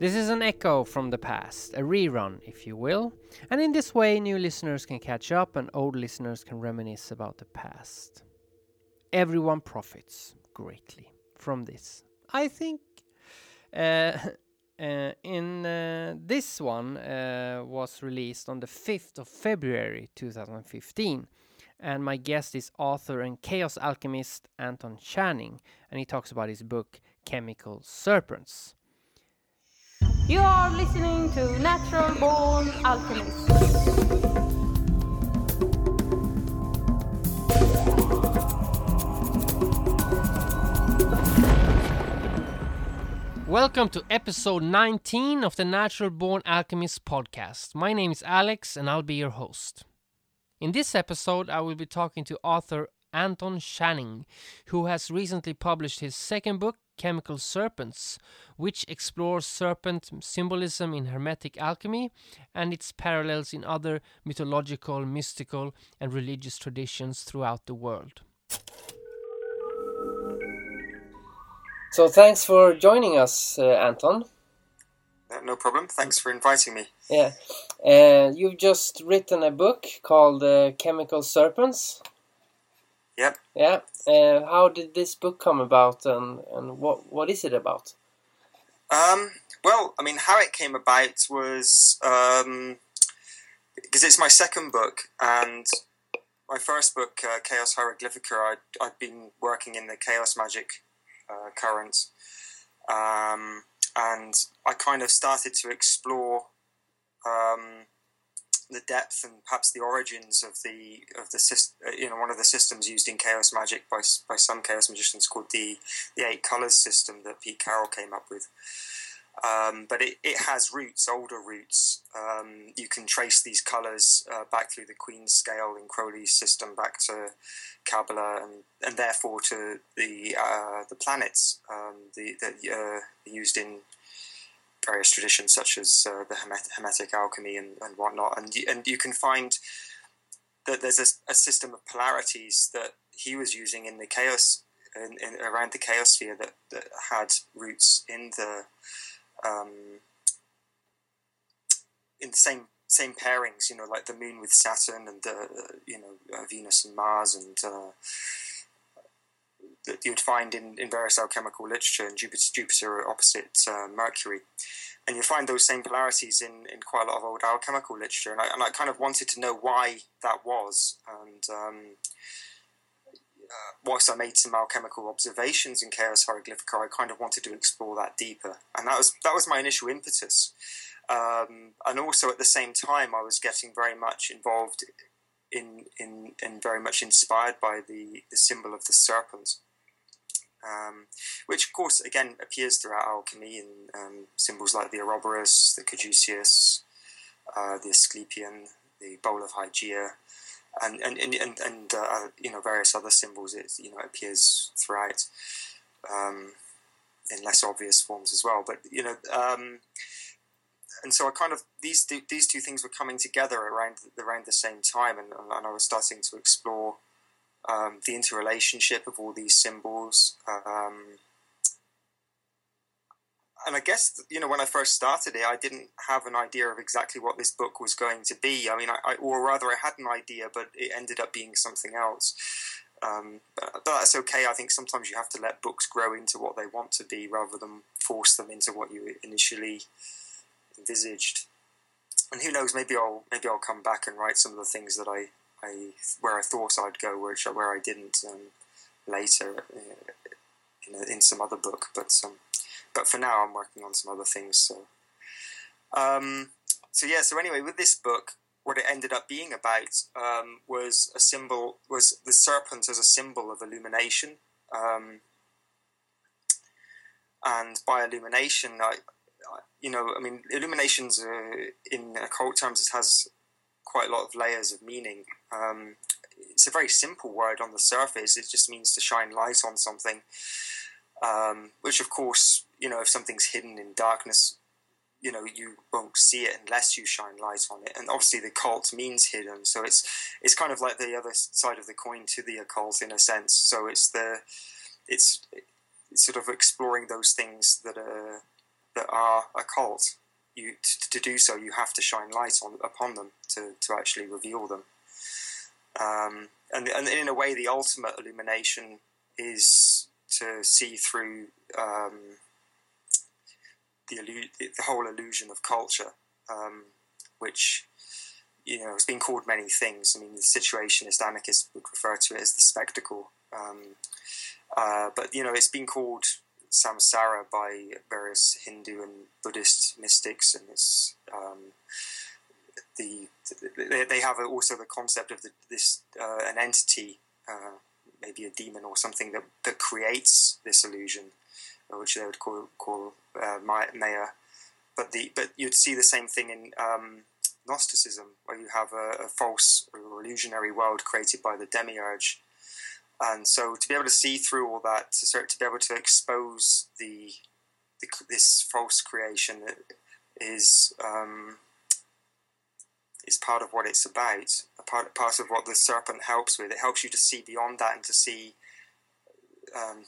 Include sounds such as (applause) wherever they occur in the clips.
This is an echo from the past, a rerun, if you will, and in this way, new listeners can catch up and old listeners can reminisce about the past. Everyone profits greatly from this. I think uh, (laughs) uh, in uh, this one uh, was released on the 5th of February 2015 and my guest is author and chaos alchemist Anton Channing and he talks about his book Chemical Serpents. You are listening to Natural Born Alchemist. Welcome to episode 19 of the Natural Born Alchemist podcast. My name is Alex and I'll be your host. In this episode, I will be talking to author Anton Channing, who has recently published his second book, Chemical Serpents, which explores serpent symbolism in Hermetic alchemy and its parallels in other mythological, mystical, and religious traditions throughout the world. So, thanks for joining us, uh, Anton. Uh, no problem. Thanks for inviting me. Yeah. Uh, you've just written a book called uh, Chemical Serpents. Yep. Yeah. Uh, how did this book come about, and and what what is it about? Um, well, I mean, how it came about was um, because it's my second book, and my first book, uh, Kaos Hieroglyphica, I'd, I'd been working in the chaos magic uh, current, um, and I kind of started to explore um, the depth and perhaps the origins of the of the uh, you know one of the systems used in chaos magic by by some chaos magicians called the the eight colors system that Pete Carroll came up with. Um, but it, it has roots, older roots. Um, you can trace these colors uh, back through the Queen's scale in Crowley's system, back to Kabbalah, and, and therefore to the uh, the planets um, the, that uh, used in various traditions such as uh, the Hermetic alchemy and, and whatnot. And and you can find that there's a, a system of polarities that he was using in the chaos in, in, around the chaos sphere that, that had roots in the um, in the same same pairings. You know, like the Moon with Saturn and the you know uh, Venus and Mars and uh, that you'd find in, in various alchemical literature and Jupiter, Jupiter opposite uh, Mercury. And you find those same polarities in, in quite a lot of old alchemical literature. And I, and I kind of wanted to know why that was. And um, uh, whilst I made some alchemical observations in Kaos Hieroglyphica, I kind of wanted to explore that deeper. And that was, that was my initial impetus. Um, and also at the same time, I was getting very much involved in, in, in very much inspired by the, the symbol of the serpent um, which of course again appears throughout alchemy in um, symbols like the Ouroboros, the Caduceus, uh, the Asclepian, the bowl of Hygeia, and and and, and, and uh, you know various other symbols. It you know appears throughout um, in less obvious forms as well. But you know. Um, and so I kind of these two, these two things were coming together around around the same time, and, and I was starting to explore um, the interrelationship of all these symbols. Um, and I guess you know when I first started it, I didn't have an idea of exactly what this book was going to be. I mean, I, I or rather, I had an idea, but it ended up being something else. Um, but, that's okay. I think sometimes you have to let books grow into what they want to be, rather than force them into what you initially envisaged. And who knows? Maybe I'll maybe I'll come back and write some of the things that I I where I thought I'd go, which where I didn't um, later uh, in, a, in some other book. But um, but for now, I'm working on some other things. So um, so yeah. So anyway, with this book, what it ended up being about um, was a symbol was the serpent as a symbol of illumination. Um, and by illumination, I, you know, I mean, illuminations uh, in occult terms it has quite a lot of layers of meaning. Um, it's a very simple word on the surface. It just means to shine light on something, um, which, of course, you know, if something's hidden in darkness, you know, you won't see it unless you shine light on it. And obviously, the occult means hidden, so it's it's kind of like the other side of the coin to the occult in a sense. So it's the it's, it's sort of exploring those things that are that are occult. You to, to do so, you have to shine light on upon them to, to actually reveal them. Um, and, and in a way, the ultimate illumination is to see through um, the, the whole illusion of culture, um, which you know has been called many things. I mean, the situationist anarchists would refer to it as the spectacle, um, uh, but you know, it's been called samsara by various Hindu and Buddhist mystics, and it's um, the they have also the concept of the, this uh, an entity, uh, maybe a demon or something that that creates this illusion, which they would call call uh, Maya. But the but you'd see the same thing in um, Gnosticism, where you have a, a false or illusionary world created by the demiurge. And so, to be able to see through all that, to start to be able to expose the, the this false creation, is um, is part of what it's about. A part part of what the serpent helps with. It helps you to see beyond that and to see. Um,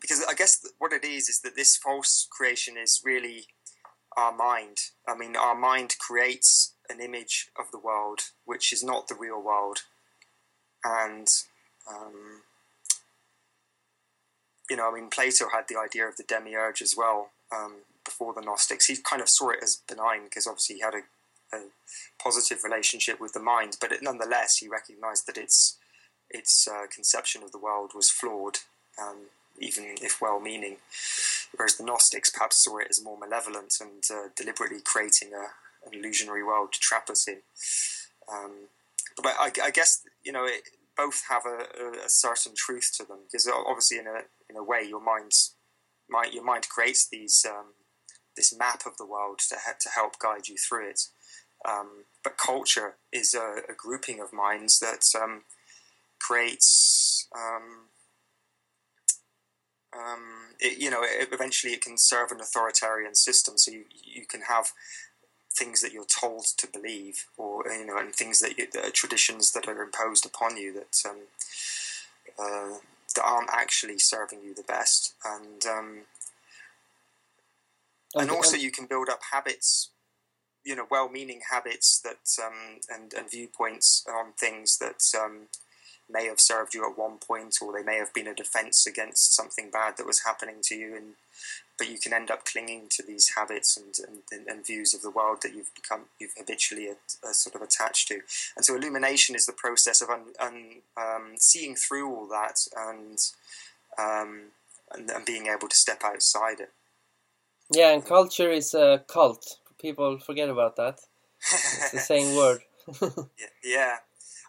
because I guess what it is is that this false creation is really our mind. I mean, our mind creates an image of the world which is not the real world, and um, you know, I mean, Plato had the idea of the demiurge as well um, before the Gnostics. He kind of saw it as benign because obviously he had a, a, positive relationship with the mind, but it, nonetheless, he recognized that its its uh, conception of the world was flawed. Um, even if well meaning. Whereas the Gnostics perhaps saw it as more malevolent and uh, deliberately creating a, an illusionary world to trap us in. Um, but I, I, guess, you know, it, both have a, a, certain truth to them because obviously, in a, in a way, your, mind, your mind creates these, um, this map of the world to, ha- to help guide you through it. Um, but culture is a, a, grouping of minds that um, creates um, um, it, you know, it, eventually it can serve an authoritarian system. So you, you can have things that you're told to believe, or you know, and things that, you, that are traditions that are imposed upon you that um, uh, that aren't actually serving you the best, and um, and also you can build up habits, you know, well-meaning habits that um, and and viewpoints on things that um, may have served you at one point, or they may have been a defense against something bad that was happening to you, and but you can end up clinging to these habits and, and, and views of the world that you've become you've habitually uh, sort of attached to. And so, illumination is the process of un, un, um, seeing through all that and, um, and and being able to step outside it. Yeah, and culture is a cult. People forget about that. It's the same (laughs) word. yeah, yeah,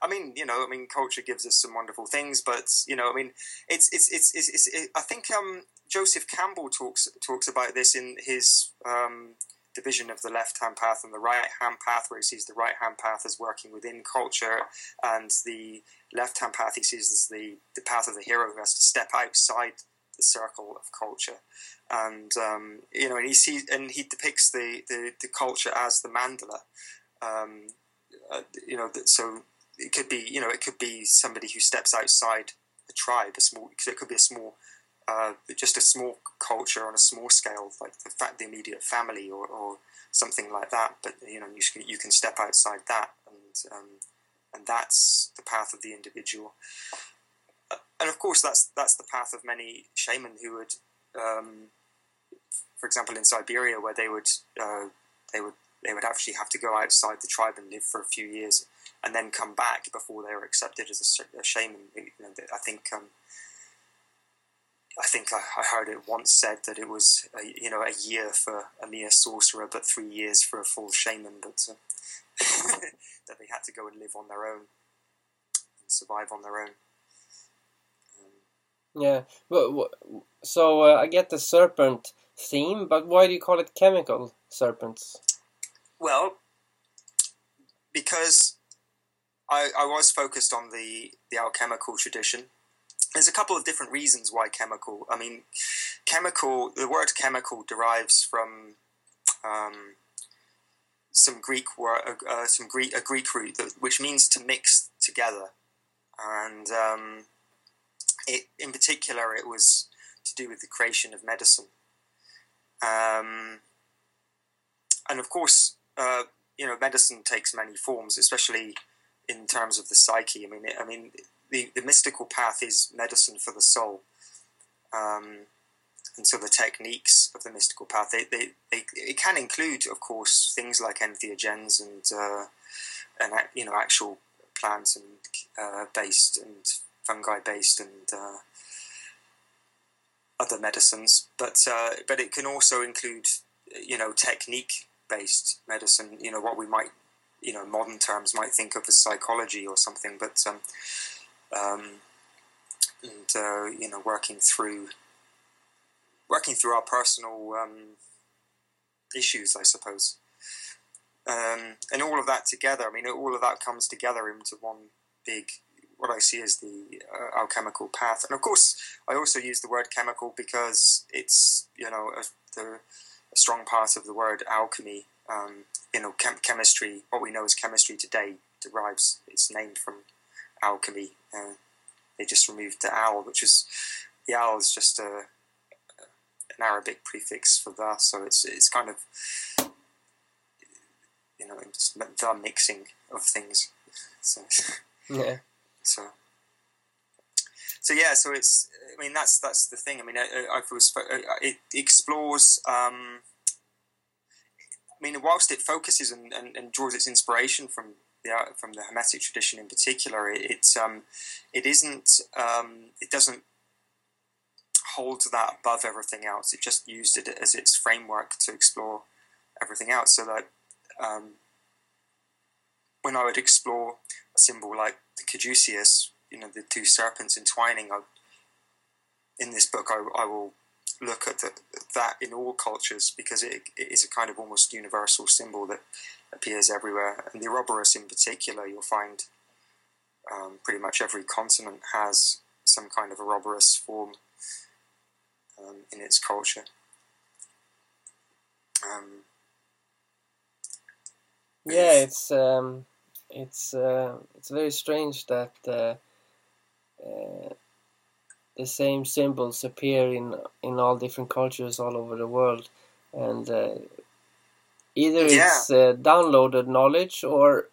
I mean, you know, I mean, culture gives us some wonderful things, but you know, I mean, it's it's it's, it's, it's it, I think um, Joseph Campbell talks talks about this in his um, division of the left hand path and the right hand path, where he sees the right hand path as working within culture, and the left hand path he sees as the the path of the hero who has to step outside the circle of culture, and um, you know, and he sees and he depicts the the, the culture as the mandala. Um, uh, you know, so it could be you know it could be somebody who steps outside a tribe, a small. It could be a small, uh, just a small culture on a small scale, like the fact the immediate family or, or something like that. But you know you can, you can step outside that, and um, and that's the path of the individual. Uh, and of course, that's that's the path of many shaman who would, um, for example, in Siberia, where they would uh, they would they would actually have to go outside the tribe and live for a few years and then come back before they were accepted as a, a shaman. You know, I think um, I think I, I, heard it once said that it was a, you know a year for a mere sorcerer, but three years for a full shaman. But uh, (laughs) that they had to go and live on their own and survive on their own. Um, yeah, but so uh, I get the serpent theme, but why do you call it chemical serpents? Well, because I, I was focused on the, the alchemical tradition. There's a couple of different reasons why chemical. I mean, chemical. The word chemical derives from um, some Greek word, uh, uh, some Greek a Greek root that, which means to mix together, and um, it in particular it was to do with the creation of medicine. Um, and of course, uh, you know, medicine takes many forms, especially in terms of the psyche. I mean, I mean, the, the mystical path is medicine for the soul. Um, and so the techniques of the mystical path, they, they, they, it can include, of course, things like entheogens and, uh, and you know, actual plant and uh, based and fungi based and uh, other medicines, but uh, but it can also include you know technique based medicine. You know what we might you know modern terms might think of as psychology or something, but um, um, and uh, you know working through working through our personal um, issues, I suppose. Um, and all of that together, I mean, all of that comes together into one big, what I see as the uh, alchemical path. And of course, I also use the word chemical because it's, you know, a, the, a strong part of the word alchemy. Um, you know, chem- chemistry, what we know as chemistry today, derives its name from alchemy. Uh, they just removed the al, which is the al is just a, an Arabic prefix for the, so it's it's kind of you know it's the mixing of things. (laughs) So yeah. So so yeah, so it's I mean that's that's the thing. I mean, I, I, I it explores. Um, I mean, whilst it focuses and, and, and draws its inspiration from the from the Hermetic tradition in particular, it, it um, it isn't um, it doesn't hold that above everything else. It just used it as its framework to explore everything else. So that um, when I would explore a symbol like the caduceus, you know, the two serpents entwining, I, in this book, I, I will look at the, that in all cultures because it, it is a kind of almost universal symbol that appears everywhere. And the Ouroboros in particular, you'll find um, pretty much every continent has some kind of Ouroboros form um, in its culture. Um, yeah, it's um, it's uh, it's very strange that uh, uh, the same symbols appear in in all different cultures all over the world, and uh, either Yeah. it's uh, downloaded knowledge or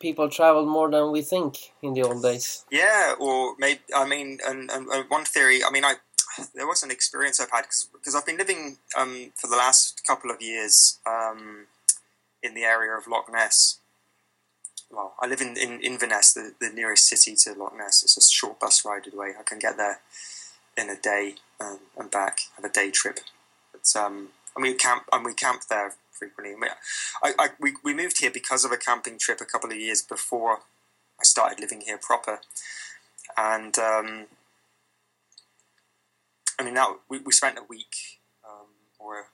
people traveled more than we think in the old days. Yeah, or maybe I mean, and, and, and one theory. I mean, I there was an experience I've had because I've been living um, for the last couple of years um, in the area of Loch Ness. Well, I live in, in Inverness, the, the nearest city to Loch Ness. It's a short bus ride away. I can get there in a day um, and back. Have a day trip. But um, and we camp and we camp there frequently. We, I, I, we, we moved here because of a camping trip a couple of years before I started living here proper, and um, I mean, now we, we spent a week, um, or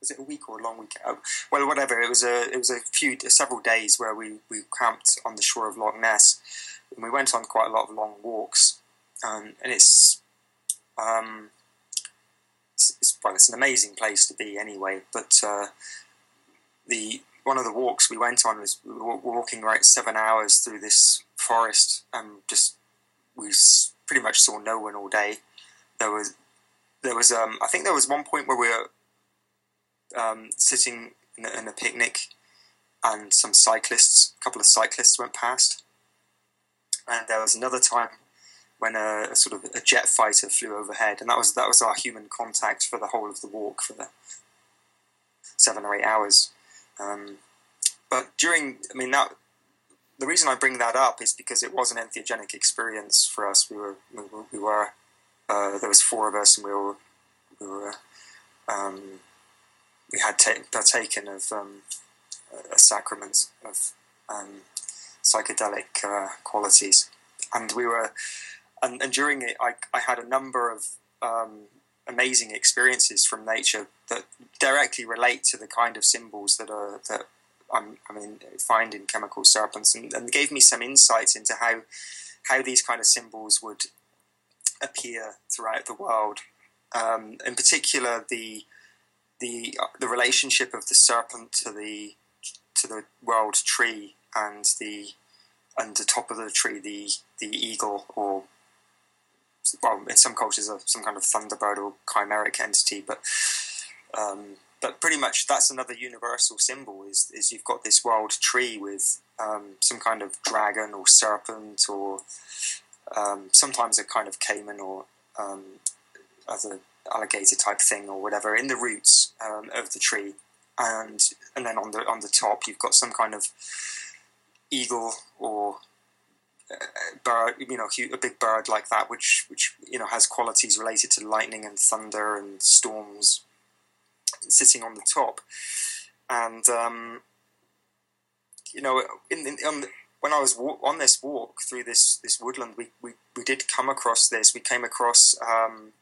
was it a week or a long week? Oh, well, whatever. It was a it was a few several days where we, we camped on the shore of Loch Ness, and we went on quite a lot of long walks, um, and it's um, it's, it's well, it's an amazing place to be anyway. But uh, the one of the walks we went on was we were walking right seven hours through this forest, and just we pretty much saw no one all day. There was there was um, I think there was one point where we were um, sitting in a, in a picnic, and some cyclists, a couple of cyclists went past, and there was another time when a, a sort of a jet fighter flew overhead, and that was that was our human contact for the whole of the walk for the seven or eight hours. Um, but during, I mean that. The reason I bring that up is because it was an entheogenic experience for us. We were, we were, we were uh, there was four of us, and we were we were um, we had ta- partaken of um, a- a sacrament of um, psychedelic uh, qualities, and we were and, and during it, I, I had a number of um, amazing experiences from nature that directly relate to the kind of symbols that are that I'm, I mean find in chemical serpents, and, and gave me some insights into how how these kind of symbols would appear throughout the world. Um, in particular, the the the relationship of the serpent to the to the world tree and the and the top of the tree the the eagle or well in some cultures of some kind of thunderbird or chimeric entity but Um, but pretty much that's another universal symbol is, is you've got this wild tree with um, some kind of dragon or serpent or um, sometimes a kind of caiman or um, other alligator type thing or whatever in the roots um, of the tree and and then on the on the top you've got some kind of eagle or uh, bird, you know, a big bird like that, which which you know has qualities related to lightning and thunder and storms, sitting on the top, and um, you know, in, in when I was walk, on this walk through this this woodland, we, we, we did come across this. We came across um,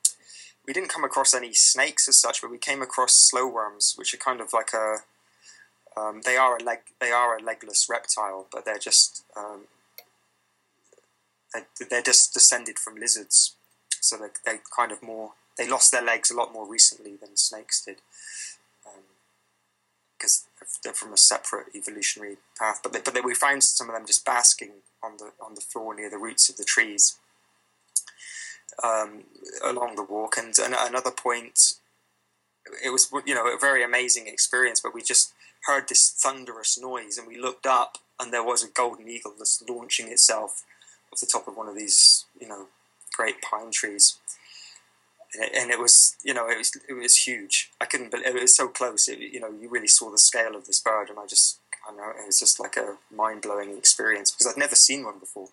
we didn't come across any snakes as such, but we came across slow worms, which are kind of like a um, they are a leg they are a legless reptile, but they're just um, they, are just descended from lizards, so they they kind of more they lost their legs a lot more recently than snakes did, because um, they're from a separate evolutionary path. But they, but they, we found some of them just basking on the on the floor near the roots of the trees um, along the walk. And, and another point, it was you know a very amazing experience. But we just heard this thunderous noise, and we looked up, and there was a golden eagle just launching itself off the top of one of these you know great pine trees. And it, and it was, you know, it was it was huge. I couldn't believe it was so close. It, you know, you really saw the scale of this bird, and I just, I know, it was just like a mind blowing experience because I'd never seen one before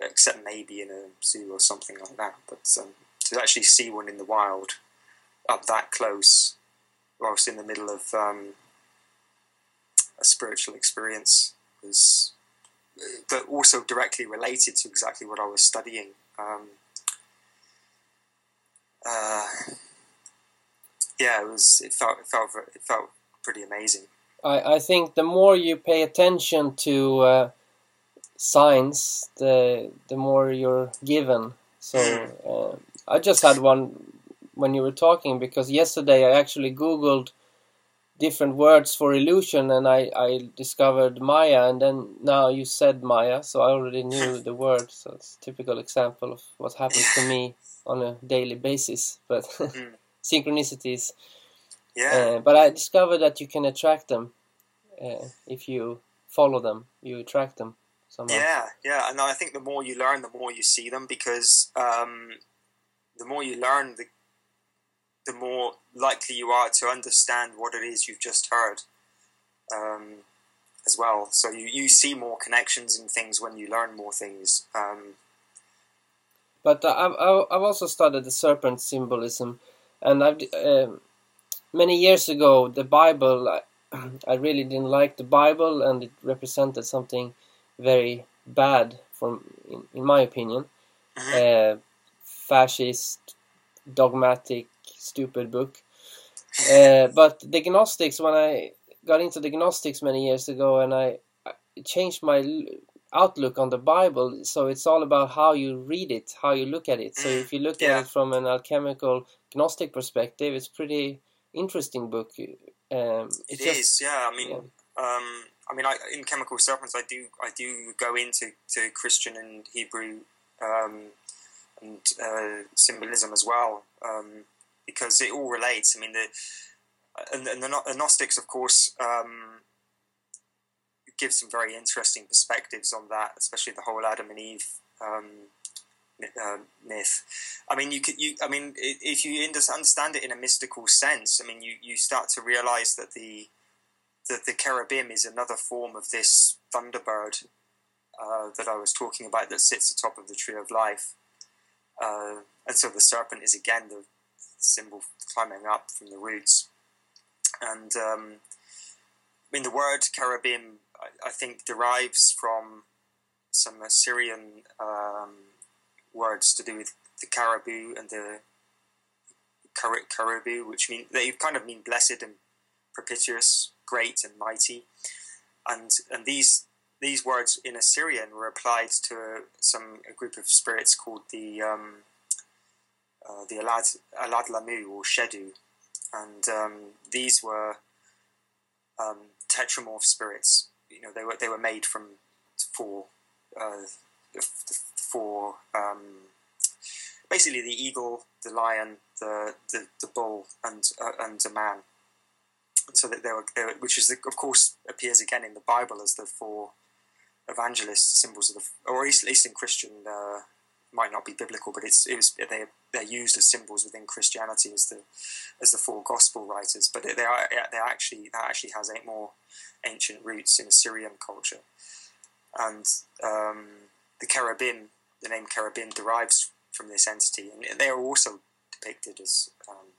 except maybe in a zoo or something like that. But um, to actually see one in the wild up that close, whilst in the middle of um, a spiritual experience, was but also directly related to exactly what I was studying. Um, uh, yeah, it was. It felt. It felt. It felt pretty amazing. I, I think the more you pay attention to uh, signs, the the more you're given. So uh, I just had one when you were talking because yesterday I actually googled different words for illusion and I, I discovered Maya and then now you said Maya so I already knew the word so it's a typical example of what happens to me on a daily basis but (laughs) mm. synchronicities yeah uh, but I discovered that you can attract them uh, if you follow them you attract them somehow. Yeah, yeah, and I think the more you learn, the more you see them because um, the more you learn, the the more likely you are to understand what it is you've just heard um, as well. So you, you see more connections in things when you learn more things. Um, but uh, I've, I've also studied the serpent symbolism, and I've uh, many years ago the Bible. I, (clears throat) I really didn't like the Bible, and it represented something very bad, from in, in my opinion. Uh, fascist, dogmatic, stupid book. Uh, (laughs) but the Gnostics, when I got into the Gnostics many years ago, and I, I changed my outlook on the Bible. So it's all about how you read it, how you look at it. So if you look yeah. at it from an alchemical Gnostic perspective, it's pretty interesting book. Um, it just, is, yeah. I mean, yeah. Um, I mean, I, in Chemical Serpents, I do I do go into to Christian and Hebrew um, and uh, symbolism as well um, because it all relates. I mean, the and, and the, Gnostics, of course, um, give some very interesting perspectives on that, especially the whole Adam and Eve um, uh, myth. I mean, you could you. I mean, if you understand it in a mystical sense, I mean, you you start to realize that the the, the cherubim is another form of this thunderbird uh, that I was talking about that sits atop of the tree of life. Uh, and so the serpent is again the symbol climbing up from the roots. And um, I mean, the word cherubim, I, I think, derives from some Assyrian um, words to do with the caribou and the caribou, which mean they kind of mean blessed and propitious great and mighty. And, and these, these words in Assyrian were applied to some a group of spirits called the, um, uh, the Alad, Alad Lamu or Shedu. And um, these were um, tetramorph spirits. You know, they were, they were made from four, uh, four um, basically the eagle, the lion, the the, the bull and uh, and a man. So that they were, were which is the, of course appears again in the Bible as the four evangelists, symbols of the, or at least, at least in Christian. Uh, might not be biblical, but it's it was they they're used as symbols within Christianity as the as the four gospel writers. But they are they actually that actually has eight more ancient roots in Assyrian culture, and um, the cherubim, the name cherubim derives from this entity, and they are also depicted as um,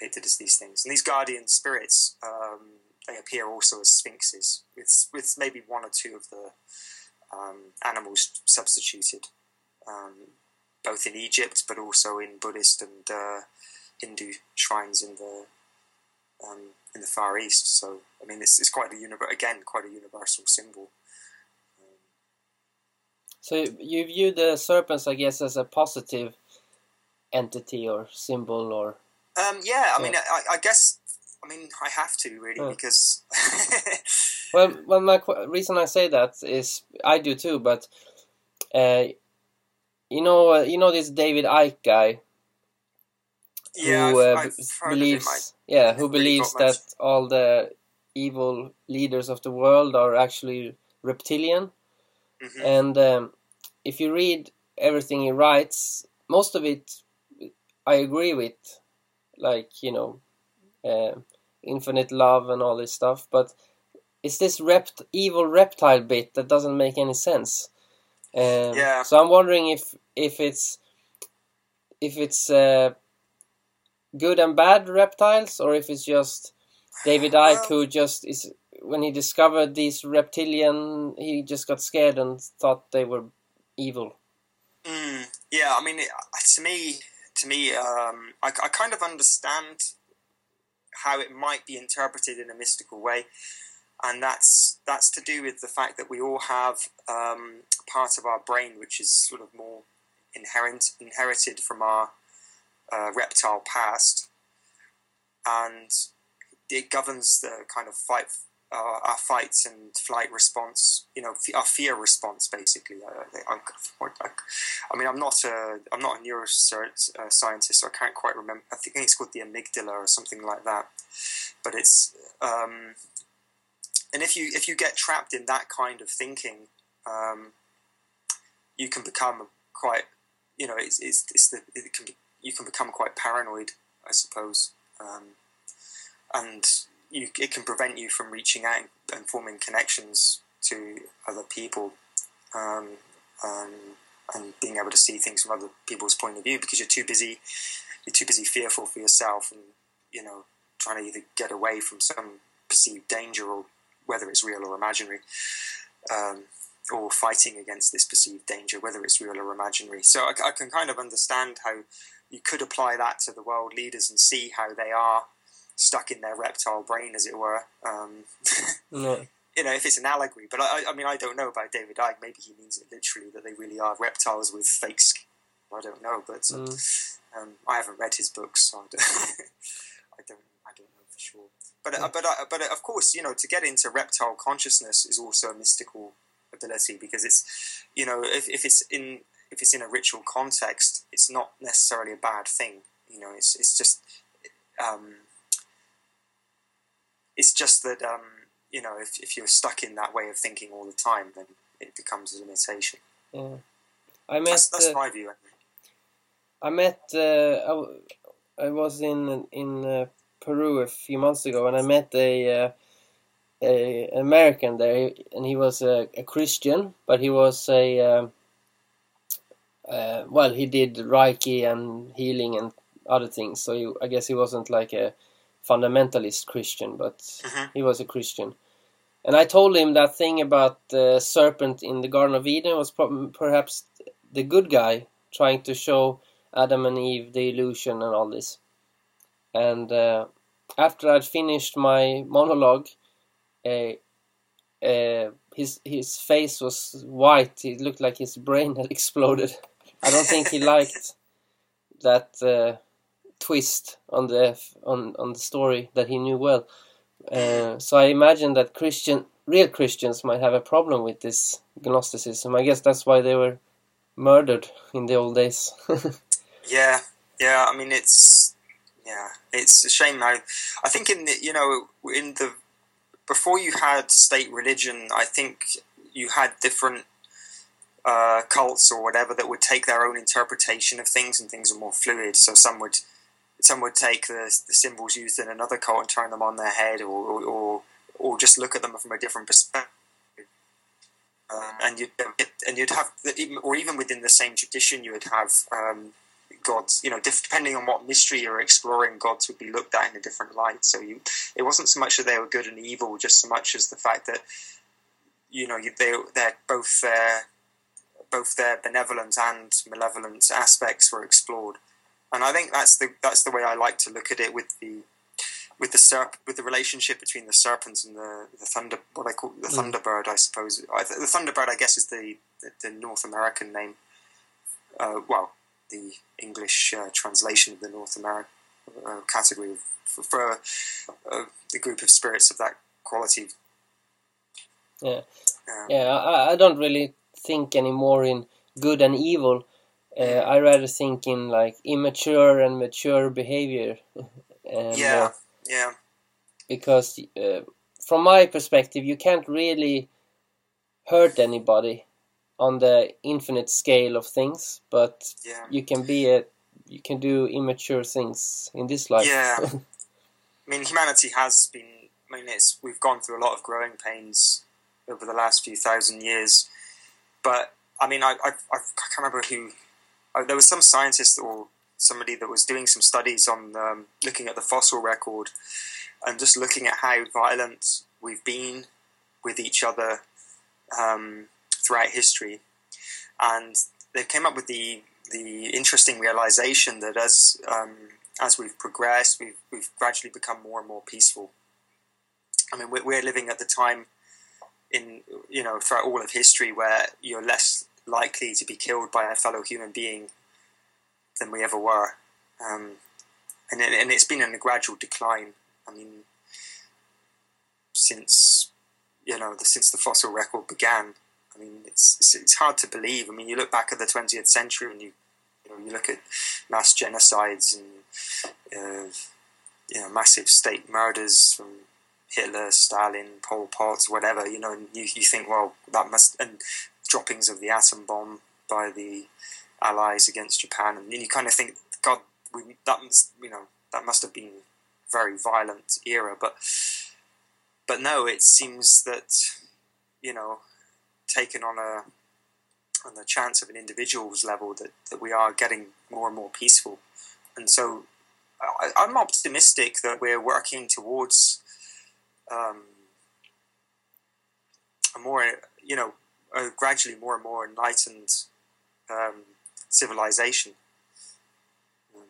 depicted as these things. And these guardian spirits, um, they appear also as sphinxes, with with maybe one or two of the um, animals substituted, um, both in Egypt but also in Buddhist and uh, Hindu shrines in the um, in the Far East. So I mean, it's, it's quite a univer- again quite a universal symbol. So you view the serpents, I guess, as a positive entity or symbol, or um, yeah. I mean, I, I, guess. I mean, I have to really Yeah. because. (laughs) well, well, my qu- reason I say that is I do too, but uh, you know, uh, you know this David Icke guy yeah, who I've, uh, I've b- heard of him. believes, I- yeah, who believes got much. that all the evil leaders of the world are actually reptilian. Mhm. And um, if you read everything he writes, most of it I agree with, like you know, uh, infinite love and all this stuff. But it's this rept- evil reptile bit that doesn't make any sense. Um, Yeah. So I'm wondering if if it's if it's uh, good and bad reptiles, or if it's just David Icke Well- who just is when he discovered these reptilian, he just got scared and thought they were evil. Mm, yeah, I mean, it, to me, to me, um, I, I kind of understand how it might be interpreted in a mystical way, and that's that's to do with the fact that we all have um, part of our brain which is sort of more inherent inherited from our uh, reptile past, and it governs the kind of fight. Uh, our fight and flight response, you know, our fear response, basically. Uh, I, I, I mean, I'm not a I'm not a neuroscientist, uh, so I can't quite remember. I think it's called the amygdala or something like that. But it's um, and if you if you get trapped in that kind of thinking, um, you can become quite you know it's it's, it's the it can be, you can become quite paranoid, I suppose, um, and you it can prevent you from reaching out and forming connections to other people. Um, um, and being able to see things from other people's point of view because you're too busy you're too busy fearful for yourself and you know trying to either get away from some perceived danger or whether it's real or imaginary um, or fighting against this perceived danger whether it's real or imaginary so I, I can kind of understand how you could apply that to the world leaders and see how they are stuck in their reptile brain as it were um, (laughs) No. you know, if it's an allegory. But I, I mean, I don't know about David Icke. Maybe he means it literally that they really are reptiles with fake skin. I don't know, but Mm. um, I haven't read his books, so I don't, (laughs) I don't, I don't know for sure. But uh, but uh, but uh, of course, you know, to get into reptile consciousness is also a mystical ability because it's, you know, if, if it's in if it's in a ritual context, it's not necessarily a bad thing. You know, it's it's just. Um, it's just that um, you know if, if you're stuck in that way of thinking all the time, then it becomes a limitation. Yeah. I met. That's, that's uh, my view. anyway. I met. Uh, I, w- I was in in uh, Peru a few months ago, and I met a, uh, a American there, and he was a, a Christian, but he was a um, uh, well, he did Reiki and healing and other things. So he, I guess he wasn't like a fundamentalist Christian, but Mhm. he was a Christian. And I told him that thing about the serpent in the Garden of Eden was perhaps the good guy trying to show Adam and Eve the illusion and all this. And uh, after I'd finished my monologue, uh, uh, his his face was white. It looked like his brain had (laughs) exploded. I don't think he (laughs) liked that uh, twist on the on on the story that he knew well. Uh, so I imagine that Christian, real Christians, might have a problem with this Gnosticism. I guess that's why they were murdered in the old days. (laughs) Yeah, Yeah, I mean it's yeah, it's a shame now. I think in the you know in the before you had state religion, I think you had different uh, cults or whatever that would take their own interpretation of things, and things were more fluid. So some would some would take the, the symbols used in another cult and turn them on their head, or or, or just look at them from a different perspective. Um, and you'd and you'd have or even within the same tradition, you would have um, gods. You know, depending on what mystery you're exploring, gods would be looked at in a different light. So you, it wasn't so much that they were good and evil, just so much as the fact that you know they they're both their both their benevolent and malevolent aspects were explored. And I think that's the that's the way I like to look at it with the with the serp with the relationship between the serpent and the, the thunder what I call the mm. thunderbird I suppose. I, the thunderbird I guess is the the, the North American name uh, well the English uh, translation of the North American uh, category for, for uh, the group of spirits of that quality. Yeah. Yeah I, I don't really think anymore in good and evil uh, I rather think in like immature and mature behavior (laughs) and, yeah uh, yeah. Because uh, from my perspective, you can't really hurt anybody on the infinite scale of things, but yeah. you can be a you can do immature things in this life. Yeah. (laughs) I mean, humanity has been. I mean, it's we've gone through a lot of growing pains over the last few thousand years, but I mean, I I, I can't remember who. Uh, there was some scientist or somebody that was doing some studies on um, looking at the fossil record and just looking at how violent we've been with each other um, throughout history. And they came up with the the interesting realization that as um, as we've progressed, we've we've gradually become more and more peaceful. I mean, we're, we're living at the time in you know throughout all of history where you're less likely to be killed by a fellow human being than we ever were. Um, and, and it's been in a gradual decline. I mean, since you know, the, since the fossil record began. I mean, it's, it's, it's hard to believe. I mean, you look back at the 20th century and you you know you look at mass genocides and uh, you know massive state murders from Hitler, Stalin, Pol Pot, whatever. You know, you, you think, well, that must and droppings of the atom bomb by the allies against Japan, and you kind of think, God, we, that must, you know that must have been a very violent era, but but no, it seems that you know taken on a on the chance of an individual's level that, that we are getting more and more peaceful, and so I, I'm optimistic that we're working towards um, a more you know a gradually more and more enlightened um, civilization. Um,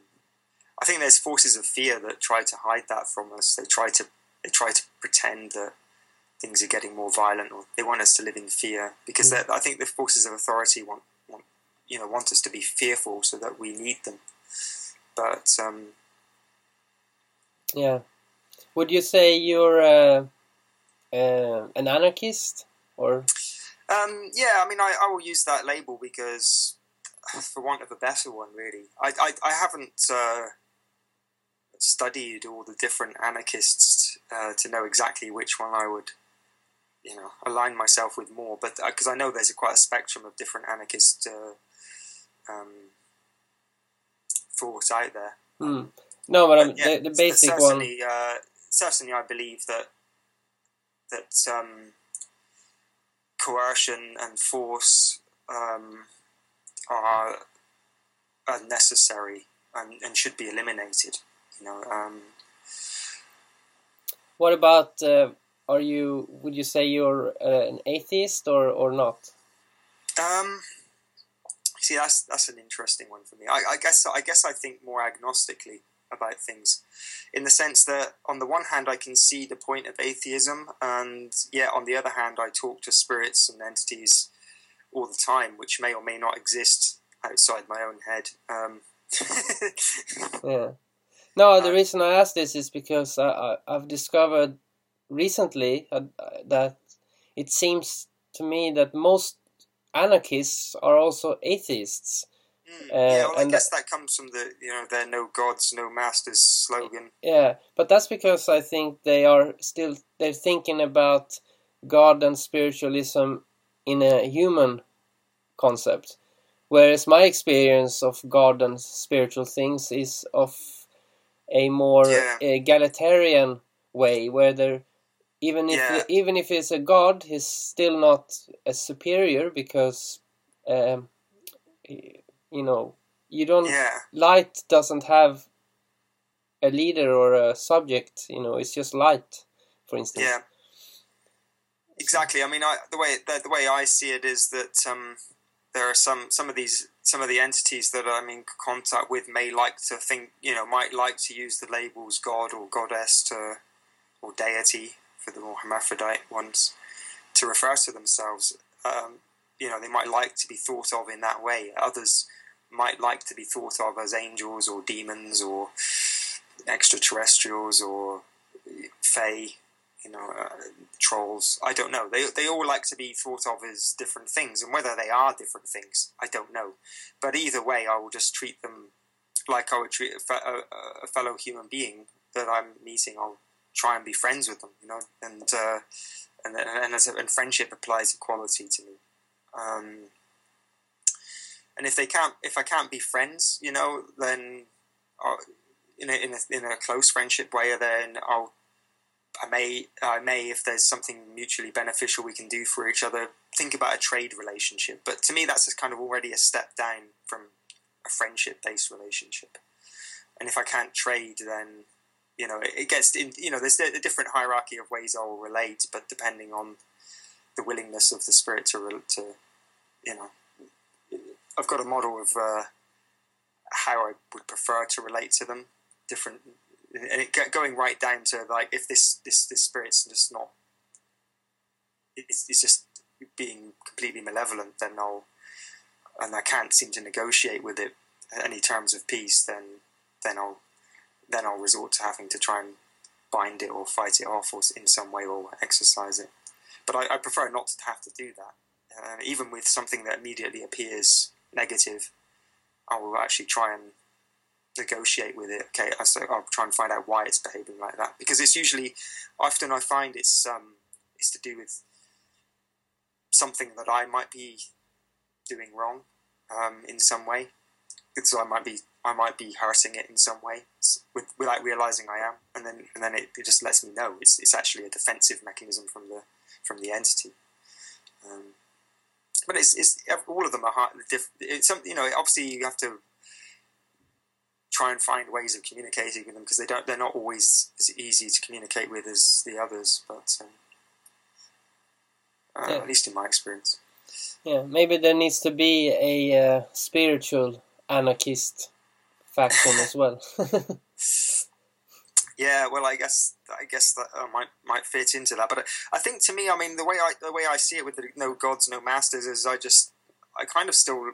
I think there's forces of fear that try to hide that from us. They try to they try to pretend that things are getting more violent, or they want us to live in fear because mm. I think the forces of authority want, want you know want us to be fearful so that we need them. But um, yeah, would you say you're uh, uh, an anarchist or? Um, yeah, I mean, I, I will use that label because (sighs) for want of a better one, really. I, I, I haven't uh, studied all the different anarchists uh, to know exactly which one I would, you know, align myself with more. But because uh, I know there's a, quite a spectrum of different anarchist uh, um, thoughts out there. Mm. No, but, but yeah, the, the, basic certainly, one. Uh, certainly, I believe that that um, coercion and force. Um, are unnecessary and, and should be eliminated. You know. Um, what about? Uh, are you? Would you say you're uh, an atheist or or not? Um, see, that's that's an interesting one for me. I, I guess I guess I think more agnostically about things, in the sense that on the one hand I can see the point of atheism, and yet on the other hand I talk to spirits and entities all the time, which may or may not exist outside my own head. Um, (laughs) yeah. No, the uh, reason I ask this is because I, have discovered recently uh, that it seems to me that most anarchists are also atheists. Mm, Uh, yeah, well, I guess that comes from the you know their "No gods, no masters" slogan. Yeah, but that's because I think they are still they're thinking about God and spiritualism in a human concept, whereas my experience of God and spiritual things is of a more Yeah. egalitarian way, where there even if Yeah. even if it's a God, he's still not a superior because um, you know you don't Yeah, light doesn't have a leader or a subject you know it's just light for instance yeah, exactly. I mean, I, the way the, the way I see it is that um, there are some some of these some of the entities that I'm in contact with may like to think you know might like to use the labels God or Goddess to or deity for the more hermaphrodite ones to refer to themselves. Um, you know, they might like to be thought of in that way. Others might like to be thought of as angels or demons or extraterrestrials or fae, you know, uh, trolls. I don't know. They, they all like to be thought of as different things, and whether they are different things, I don't know. But either way, I will just treat them like I would treat a, fe- a, a fellow human being that I'm meeting. I'll try and be friends with them, you know, and uh, and and, as a, and friendship applies equality to me. Um, and if they can't, if I can't be friends, you know, then I'll, in a, in a in a close friendship way, then I'll I may I may if there's something mutually beneficial we can do for each other, think about a trade relationship. But to me, that's just kind of already a step down from a friendship based relationship. And if I can't trade, then you know it, it gets in, you know there's a different hierarchy of ways I will relate, but depending on the willingness of the spirit to to you know I've got a model of uh, how I would prefer to relate to them. Different, and it going right down to like if this this this spirit's just not, it's, it's just being completely malevolent, then I'll, and I can't seem to negotiate with it any terms of peace, then then I'll then I'll resort to having to try and bind it or fight it off or in some way or exercise it. But I, I prefer not to have to do that. Uh, even with something that immediately appears negative, I will actually try and negotiate with it. Okay, I so I'll try and find out why it's behaving like that because it's usually often I find it's um it's to do with something that I might be doing wrong um, in some way. So I might be I might be hurting it in some way with, without realizing I am, and then and then it, it just lets me know it's it's actually a defensive mechanism from the from the entity. Um, but it's, it's all of them are hard. It's some, you know, obviously you have to try and find ways of communicating with them because they don't. They're not always as easy to communicate with as the others. But um, uh, Yeah. at least in my experience, yeah maybe there needs to be a uh, spiritual anarchist faction as well (laughs) (laughs) yeah. Well, I guess I guess that uh, might might fit into that. But I, I think to me, I mean, the way I the way I see it with the no gods, no masters is I just I kind of still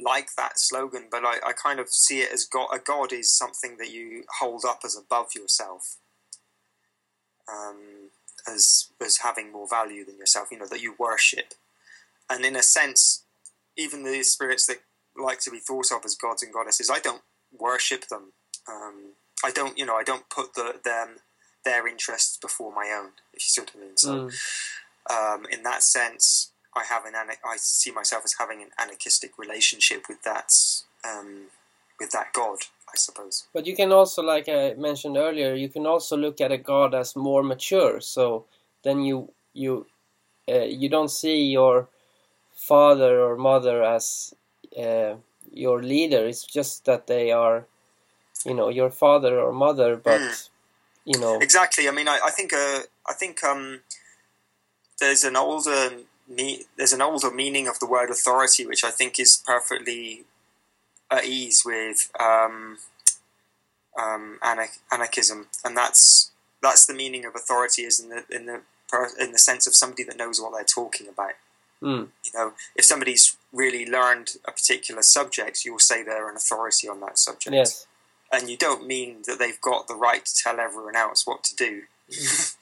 like that slogan, but I, I kind of see it as. A god is something that you hold up as above yourself, um, as as having more value than yourself. You know that you worship, and in a sense, even the spirits that like to be thought of as gods and goddesses, I don't worship them. Um, I don't, you know, I don't put the, them their interests before my own. If you see what I mean. So, Mm. um, in that sense, I have an I see myself as having an anarchistic relationship with that um, with that god, I suppose. But you can also, like I mentioned earlier, you can also look at a god as more mature. So then you you uh, you don't see your father or mother as uh, your leader. It's just that they are, you know, your father or mother. But Mm. you know, Exactly. I mean, I, I think uh, I think um, there's an older me- there's an older meaning of the word authority, which I think is perfectly at ease with um, um, anar- anarchism, and that's that's the meaning of authority is in the in the per- in the sense of somebody that knows what they're talking about. mm, You know, if somebody's really learned a particular subject, you'll say they're an authority on that subject yes, and you don't mean that they've got the right to tell everyone else what to do. (laughs)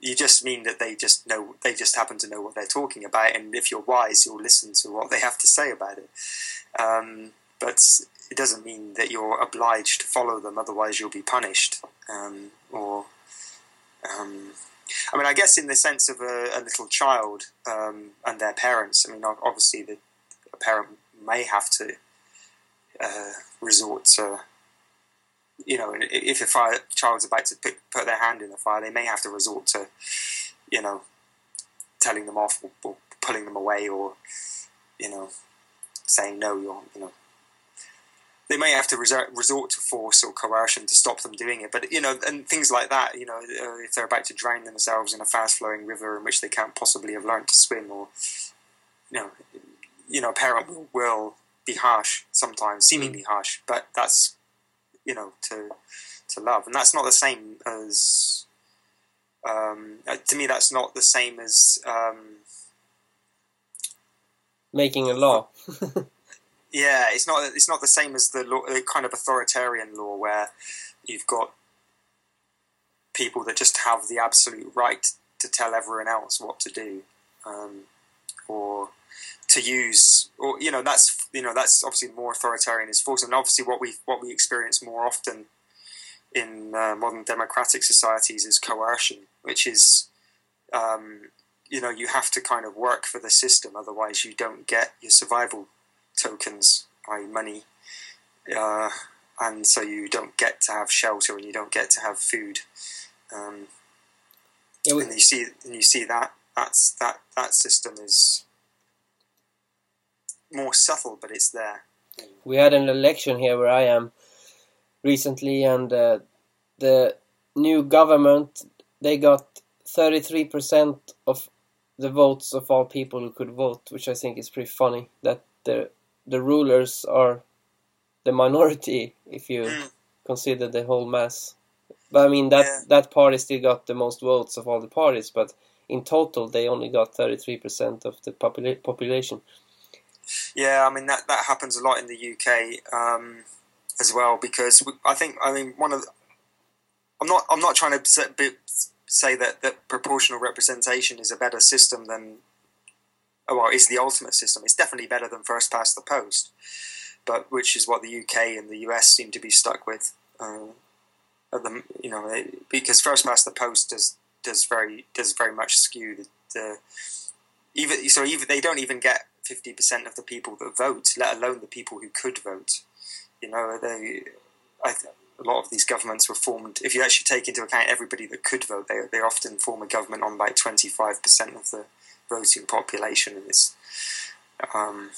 you just mean that they just know they just happen to know what they're talking about, and if you're wise, you'll listen to what they have to say about it. Um, but it doesn't mean that you're obliged to follow them, otherwise you'll be punished. Um, or, um, I mean, I guess in the sense of a, a little child um, and their parents. I mean, obviously, the a parent may have to uh, resort to you know, if a fire, child's about to pick, put their hand in the fire, they may have to resort to, you know, telling them off or, or pulling them away or, you know, saying no, you're, you know, they may have to resort, resort to force or coercion to stop them doing it. But, you know, and things like that, you know, uh, if they're about to drown themselves in a fast flowing river in which they can't possibly have learned to swim or, you know, you know, a parent will, will be harsh sometimes, seemingly harsh, but that's you know to to love, and that's not the same as um, uh, to me. That's not the same as um, making a law. (laughs) yeah, it's not. It's not the same as the law, the kind of authoritarian law where you've got people that just have the absolute right to tell everyone else what to do, um, or to use, or you know, that's you know that's obviously more authoritarian is force, and obviously what we what we experience more often in uh, modern democratic societies is coercion, which is um, you know you have to kind of work for the system, otherwise you don't get your survival tokens, i.e., money, uh, and so you don't get to have shelter and you don't get to have food. Um, yeah, we- and you see, and you see that that's that that system is more subtle, but it's there. We had an election here where I am recently, and uh, the new government they got 33% of the votes of all people who could vote, which I think is pretty funny. That the the rulers are the minority (laughs) if you mm. consider the whole mass. But I mean that yeah. that party still got the most votes of all the parties, but in total they only got 33% of the popula- population. Yeah, I mean that that happens a lot in the UK um, as well because I think I mean one of the, I'm not I'm not trying to say that that proportional representation is a better system than oh, well is the ultimate system. It's definitely better than first past the post, but which is what the UK and the US seem to be stuck with. Uh, the, you know, because first past the post does does very does very much skew the, the even so even they don't even get 50% of the people that vote, let alone the people who could vote. You know, they, I, a lot of these governments were formed, if you actually take into account everybody that could vote, they, they often form a government on like 25% of the voting population, and this um,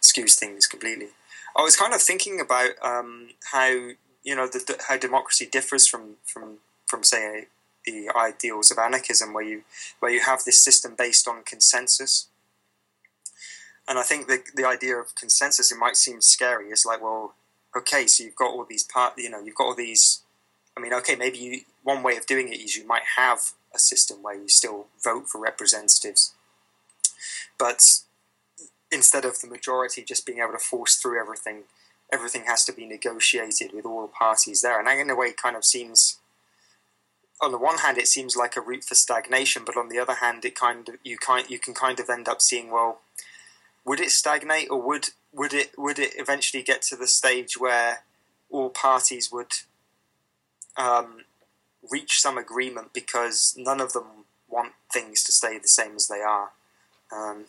skews things completely. I was kind of thinking about um, how, you know, the, the, how democracy differs from, from, from say, the ideals of anarchism, where you where you have this system based on consensus, and I think the the idea of consensus it might seem scary. It's like, well, okay, so you've got all these part, you know, you've got all these. I mean, okay, maybe you one way of doing it is you might have a system where you still vote for representatives, but instead of the majority just being able to force through everything, everything has to be negotiated with all the parties there, and that in a way kind of seems. On the one hand, it seems like a route for stagnation, but on the other hand, it kind of you kind you can kind of end up seeing well, would it stagnate or would would it would it eventually get to the stage where all parties would um, reach some agreement because none of them want things to stay the same as they are. Um,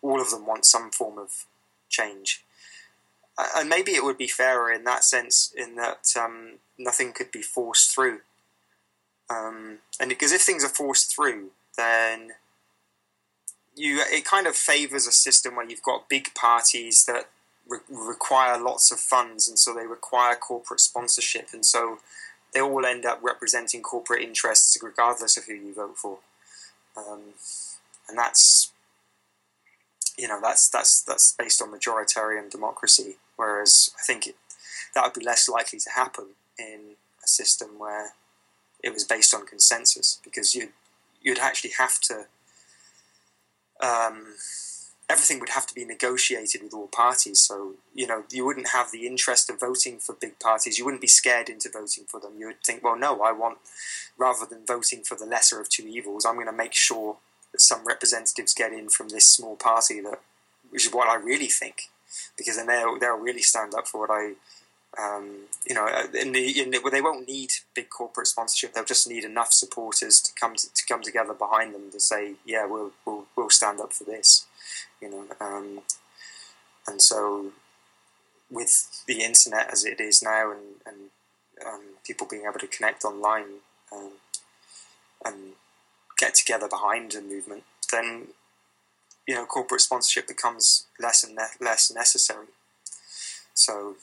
all of them want some form of change. And maybe it would be fairer in that sense, in that um, nothing could be forced through. Um, and because if things are forced through, then you it kind of favors a system where you've got big parties that re- require lots of funds, and so they require corporate sponsorship, and so they all end up representing corporate interests regardless of who you vote for, um, and that's you know that's that's that's based on majoritarian democracy. Whereas I think it, that would be less likely to happen in a system where it was based on consensus, because you you'd actually have to um, everything would have to be negotiated with all parties. So, you know, you wouldn't have the interest of voting for big parties. You wouldn't be scared into voting for them. You would think, well, no, I want, rather than voting for the lesser of two evils, I'm going to make sure that some representatives get in from this small party that, which is what I really think, because then they'll, they'll really stand up for what I, um, you know, in the, in the, they won't need big corporate sponsorship. They'll just need enough supporters to come to, to come together behind them to say, yeah, we'll, we'll, we'll stand up for this you know. Um, and so, with the internet as it is now, and, and um, people being able to connect online um, and get together behind a movement, then you know corporate sponsorship becomes less and ne- less necessary. So,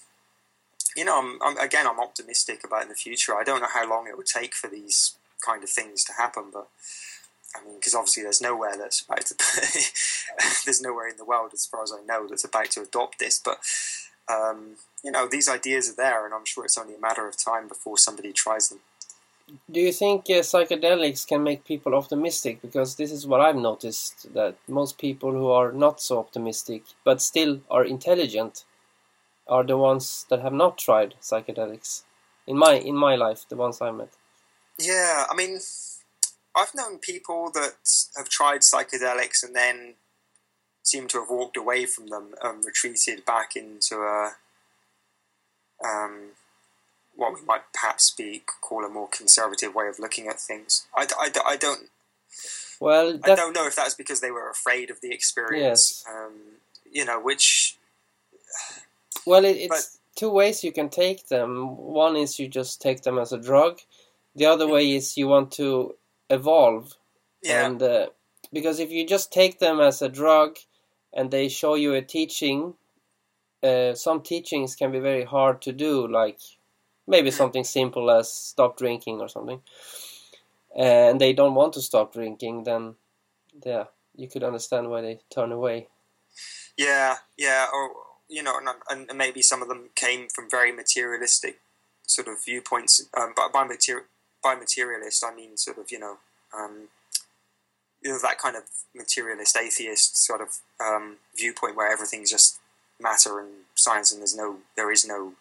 you know, I'm, I'm, again, I'm optimistic about the future. I don't know how long it would take for these kind of things to happen, but I mean, because obviously there's nowhere that's about to, (laughs) there's nowhere in the world, as far as I know, that's about to adopt this. But um, you know, these ideas are there, and I'm sure it's only a matter of time before somebody tries them. Do you think uh, psychedelics can make people optimistic? Because this is what I've noticed that most people who are not so optimistic but still are intelligent are the ones that have not tried psychedelics. In my in my life, the ones I met. Yeah, I mean, I've known people that have tried psychedelics and then seem to have walked away from them and retreated back into a um, what we might perhaps be call a more conservative way of looking at things. I, I, I don't. Well, I don't know if that's because they were afraid of the experience. Yes. Um, you know, which. Well, it, it's but, two ways you can take them. One is you just take them as a drug. The other way is you want to evolve. Yeah. And uh, because if you just take them as a drug and they show you a teaching, uh, some teachings can be very hard to do, like maybe something simple as stop drinking or something. And they don't want to stop drinking, then yeah, you could understand why they turn away. Yeah, yeah, or you know, and, and maybe some of them came from very materialistic sort of viewpoints. Um, but by material by materialist, I mean sort of you know, um, you know that kind of materialist atheist sort of um, viewpoint where everything's just matter and science, and there's no, there is no,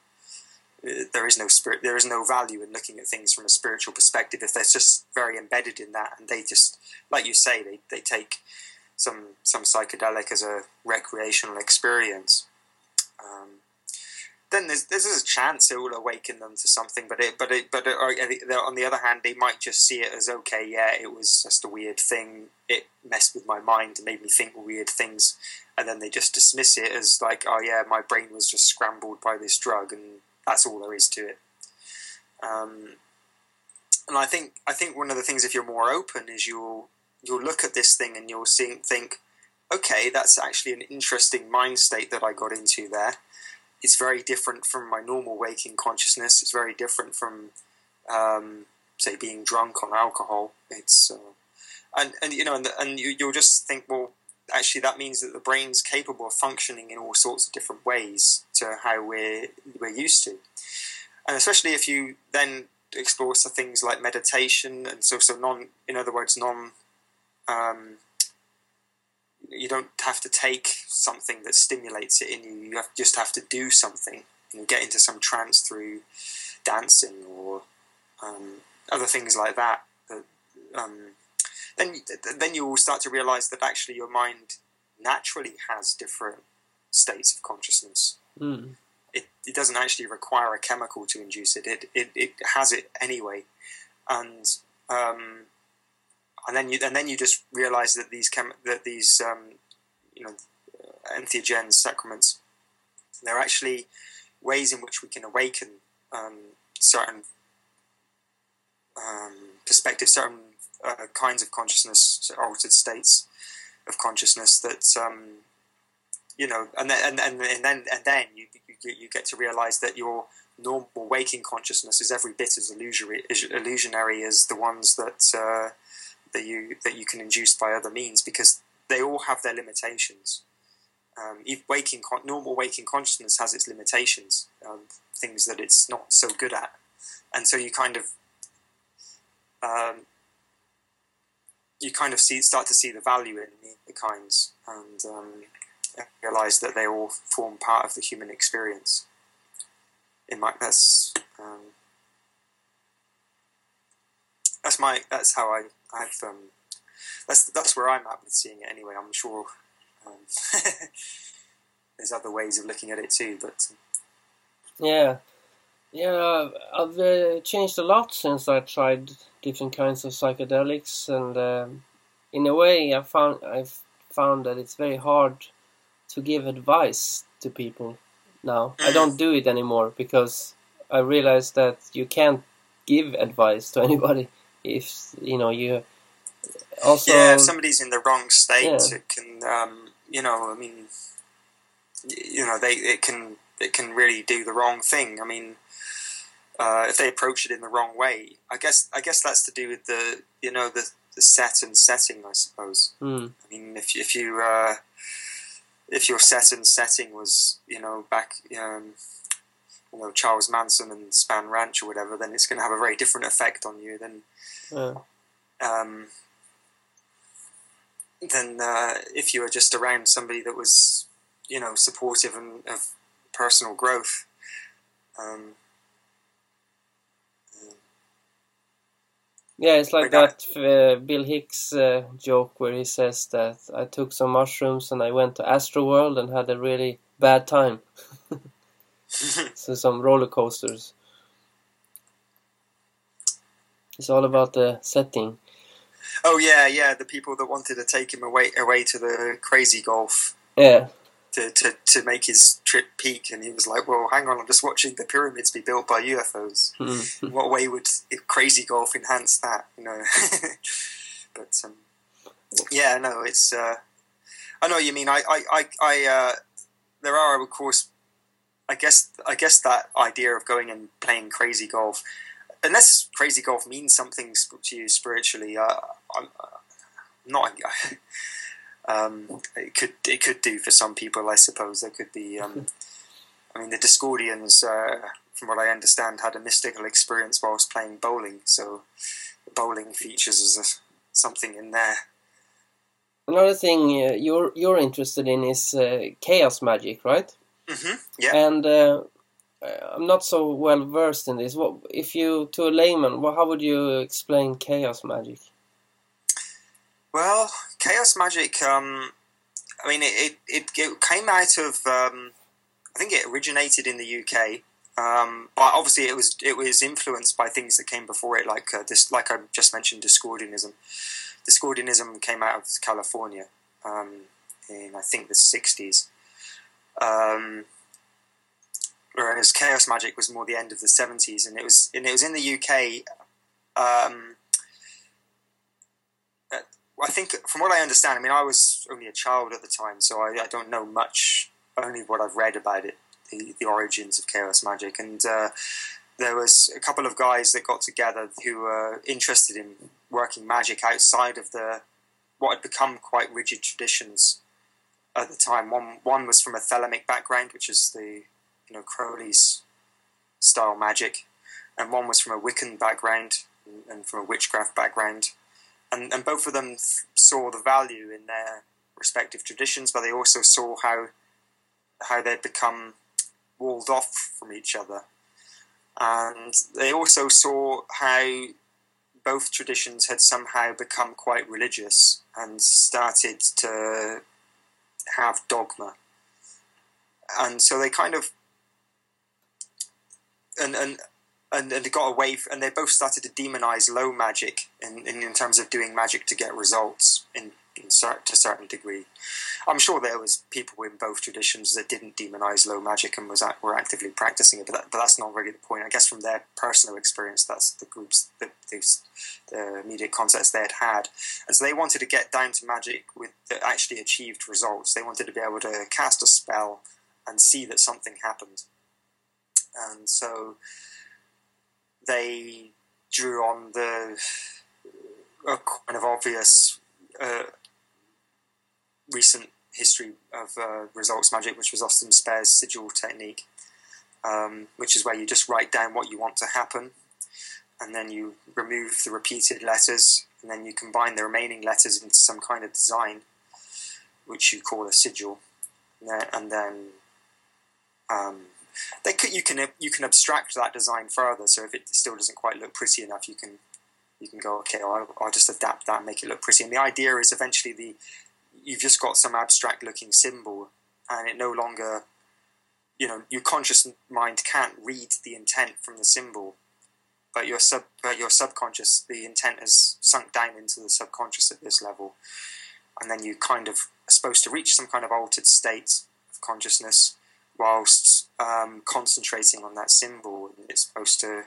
uh, there is no spirit, there is no value in looking at things from a spiritual perspective if they're just very embedded in that, and they just, like you say, they they take some some psychedelic as a recreational experience. Um, then there's there's a chance it will awaken them to something. But it but it but it, on the other hand, they might just see it as okay, yeah, it was just a weird thing. It messed with my mind and made me think weird things, and then they just dismiss it as like, oh yeah, my brain was just scrambled by this drug, and that's all there is to it. Um, and I think I think one of the things if you're more open is you'll you'll look at this thing and you'll see, think, okay, that's actually an interesting mind state that I got into there it's very different from my normal waking consciousness. It's very different from, um, say, being drunk on alcohol. It's uh, and and you know, and, and you, you'll just think, well, actually, that means that the brain's capable of functioning in all sorts of different ways to how we're we're used to, and especially if you then explore things like meditation and so so non, in other words, non. Um, you don't have to take something that stimulates it in you. You have, just have to do something and get into some trance through dancing or um, other things like that. um, then, then you will start to realize that actually your mind naturally has different states of consciousness. Mm. It, it doesn't actually require a chemical to induce it. It, it, it has it anyway. And um, and then you and then you just realize that these chem- that these um, you know entheogens sacraments they're actually ways in which we can awaken um, certain um, perspectives, certain uh, kinds of consciousness, altered states of consciousness that um, you know, and then and, and, and then and then you, you you get to realize that your normal waking consciousness is every bit as illusory, illusionary as the ones that uh, that you that you can induce by other means because they all have their limitations. Um, waking normal waking consciousness has its limitations, um, things that it's not so good at, and so you kind of um, you kind of see start to see the value in the, the kinds. and um, realize that they all form part of the human experience. In my that's um, that's my that's how I I've um, that's that's where I'm at with seeing it anyway. I'm sure um, (laughs) there's other ways of looking at it too, but Yeah, yeah, I've uh, changed a lot since I tried different kinds of psychedelics, and um, in a way, I found I've found that it's very hard to give advice to people now. I don't do it anymore because I realize that you can't give advice to (laughs) anybody if you know you also yeah, if somebody's in the wrong state, Yeah. it can um, you know I mean you know they it can it can really do the wrong thing. I mean. Uh, if they approach it in the wrong way, I guess I guess that's to do with the you know the, the set and setting, I suppose. Hmm. I mean, if if you uh, if your set and setting was you know back um, you know Charles Manson and Spahn Ranch or whatever, then it's going to have a very different effect on you than yeah. um, than uh, if you were just around somebody that was you know supportive and of personal growth. Um, Yeah, it's like Like that uh, Bill Hicks uh, joke where he says that I took some mushrooms and I went to Astroworld and had a really bad time. (laughs) (laughs) so some roller coasters. It's all about the setting. oh yeah, yeah, the people that wanted to take him away away to the crazy golf Yeah, to, to, to make his trip peak, and he was like, "Well, hang on, I'm just watching the pyramids be built by UFOs. Mm. What way would crazy golf enhance that?" You know. (laughs) but um, yeah, no, it's. Uh, I know what you mean. I, I, I, I uh, there are of course. I guess I guess that idea of going and playing crazy golf, unless crazy golf means something sp- to you spiritually, uh, I'm uh, not. (laughs) Um, it could it could do for some people, I suppose. There could be. Um, (laughs) I mean, the Discordians, uh, from what I understand, had a mystical experience whilst playing bowling. So, bowling features as a, something in there. Another thing uh, you're you're interested in is uh, chaos magic, right? hmm Yeah. And uh, I'm not so well versed in this. What if you, to a layman, how would you explain chaos magic? Well, chaos magic. Um, I mean, it, it, it, came out of. Um, I think it originated in the UK, um, but obviously it was it was influenced by things that came before it, like uh, this, like I just mentioned, Discordianism. Discordianism came out of California um, in I think the sixties, um, whereas chaos magic was more the end of the seventies, and it was and it was in the UK. Um, I think, from what I understand, I mean, I was only a child at the time, so I, I don't know much. Only what I've read about it, the, the origins of chaos magic, and uh, there was a couple of guys that got together who were interested in working magic outside of the what had become quite rigid traditions at the time. One one was from a Thelemic background, which is the you know Crowley's style magic, and one was from a Wiccan background and, from a witchcraft background. And, and both of them th- saw the value in their respective traditions, but they also saw how how they'd become walled off from each other, and they also saw how both traditions had somehow become quite religious and started to have dogma, and so they kind of and and and, and they got away and they both started to demonize low magic in, in, in terms of doing magic to get results in, in to a certain degree. I'm sure there was people in both traditions that didn't demonize low magic and was were actively practicing it, but, that, but that's not really the point. I guess from their personal experience, that's the groups, the, the, the immediate concepts they had had, and so they wanted to get down to magic with that actually achieved results. They wanted to be able to cast a spell and see that something happened, and so they drew on the uh, kind of obvious uh, recent history of uh, results magic, which was Austin Spare's sigil technique, um, which is where you just write down what you want to happen, and then you remove the repeated letters, and then you combine the remaining letters into some kind of design. which you call a sigil, and then um, they could, you can you can abstract that design further. So if it still doesn't quite look pretty enough, you can you can go okay, I'll, I'll just adapt that and make it look pretty. And the idea is eventually the you've just got some abstract looking symbol, and it no longer you know your conscious mind can't read the intent from the symbol but your sub but your subconscious the intent has sunk down into the subconscious at this level and then you kind of are supposed to reach some kind of altered state of consciousness whilst um, concentrating on that symbol it's supposed to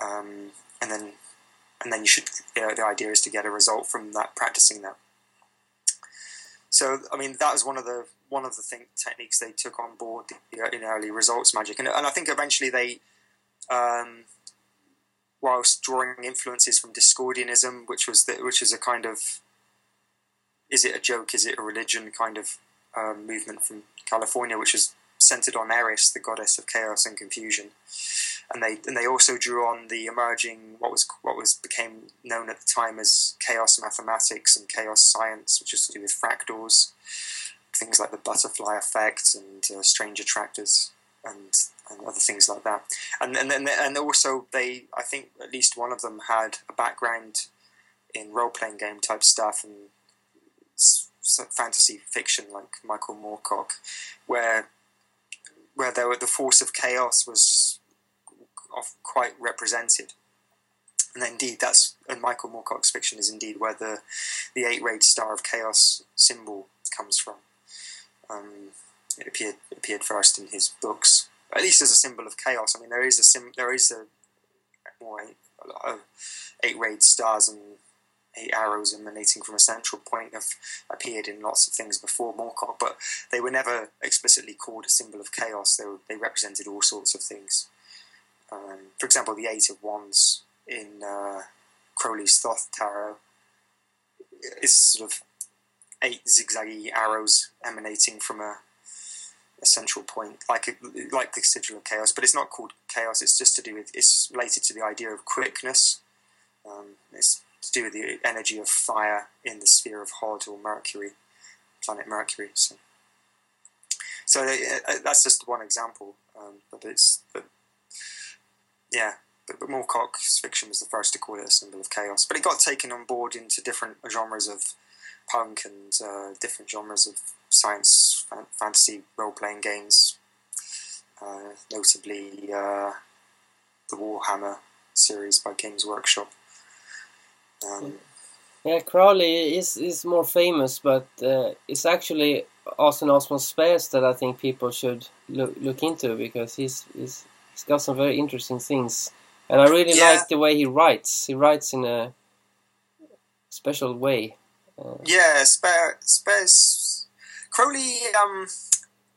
um, and then and then you should you know, the idea is to get a result from that practicing that so I mean that was one of the one of the thing, techniques they took on board in early results magic, and, and I think eventually they, um, whilst drawing influences from Discordianism, which was the, which is a kind of, is it a joke? Is it a religion? Kind of um, movement from California, which is centered on Eris, the goddess of chaos and confusion, and they and they also drew on the emerging what was what was became known at the time as chaos mathematics and chaos science, which is to do with fractals things like the butterfly effect and uh, strange attractors and, and other things like that. And and and, and also they, I think at least one of them had a background in role playing game type stuff and fantasy fiction like Michael Moorcock, where where there were, the force of chaos was quite represented. And indeed, that's and Michael Moorcock's fiction is indeed where the the eight rayed star of chaos symbol comes from. Um, it appeared appeared first in his books, at least as a symbol of chaos. I mean, there is a sim, there is a more eight, eight rayed stars and eight arrows emanating from a central point have appeared in lots of things before Moorcock, but they were never explicitly called a symbol of chaos. They were, they represented all sorts of things. Um, for example, the Eight of Wands in uh, Crowley's Thoth Tarot is sort of eight zigzaggy arrows emanating from a, a central point, like a, like the sigil of chaos. But it's not called chaos. It's just to do with it's related to the idea of quickness. Um, it's to do with the energy of fire in the sphere of Hod or Mercury, planet Mercury. So, so uh, that's just one example. Um, but it's but yeah. But, but Moorcock's fiction was the first to call it a symbol of chaos. But it got taken on board into different genres of punk and uh, different genres of science fan- fantasy role playing games, uh, notably uh, the Warhammer series by Games Workshop. Um, yeah, Crowley is is more famous, but uh, it's actually Austin Osman Spare's that I think people should look look into because he's he's, he's got some very interesting things, and I really yeah. like the way he writes. He writes in a special way. Yeah, Spare, Spares, Crowley. Um,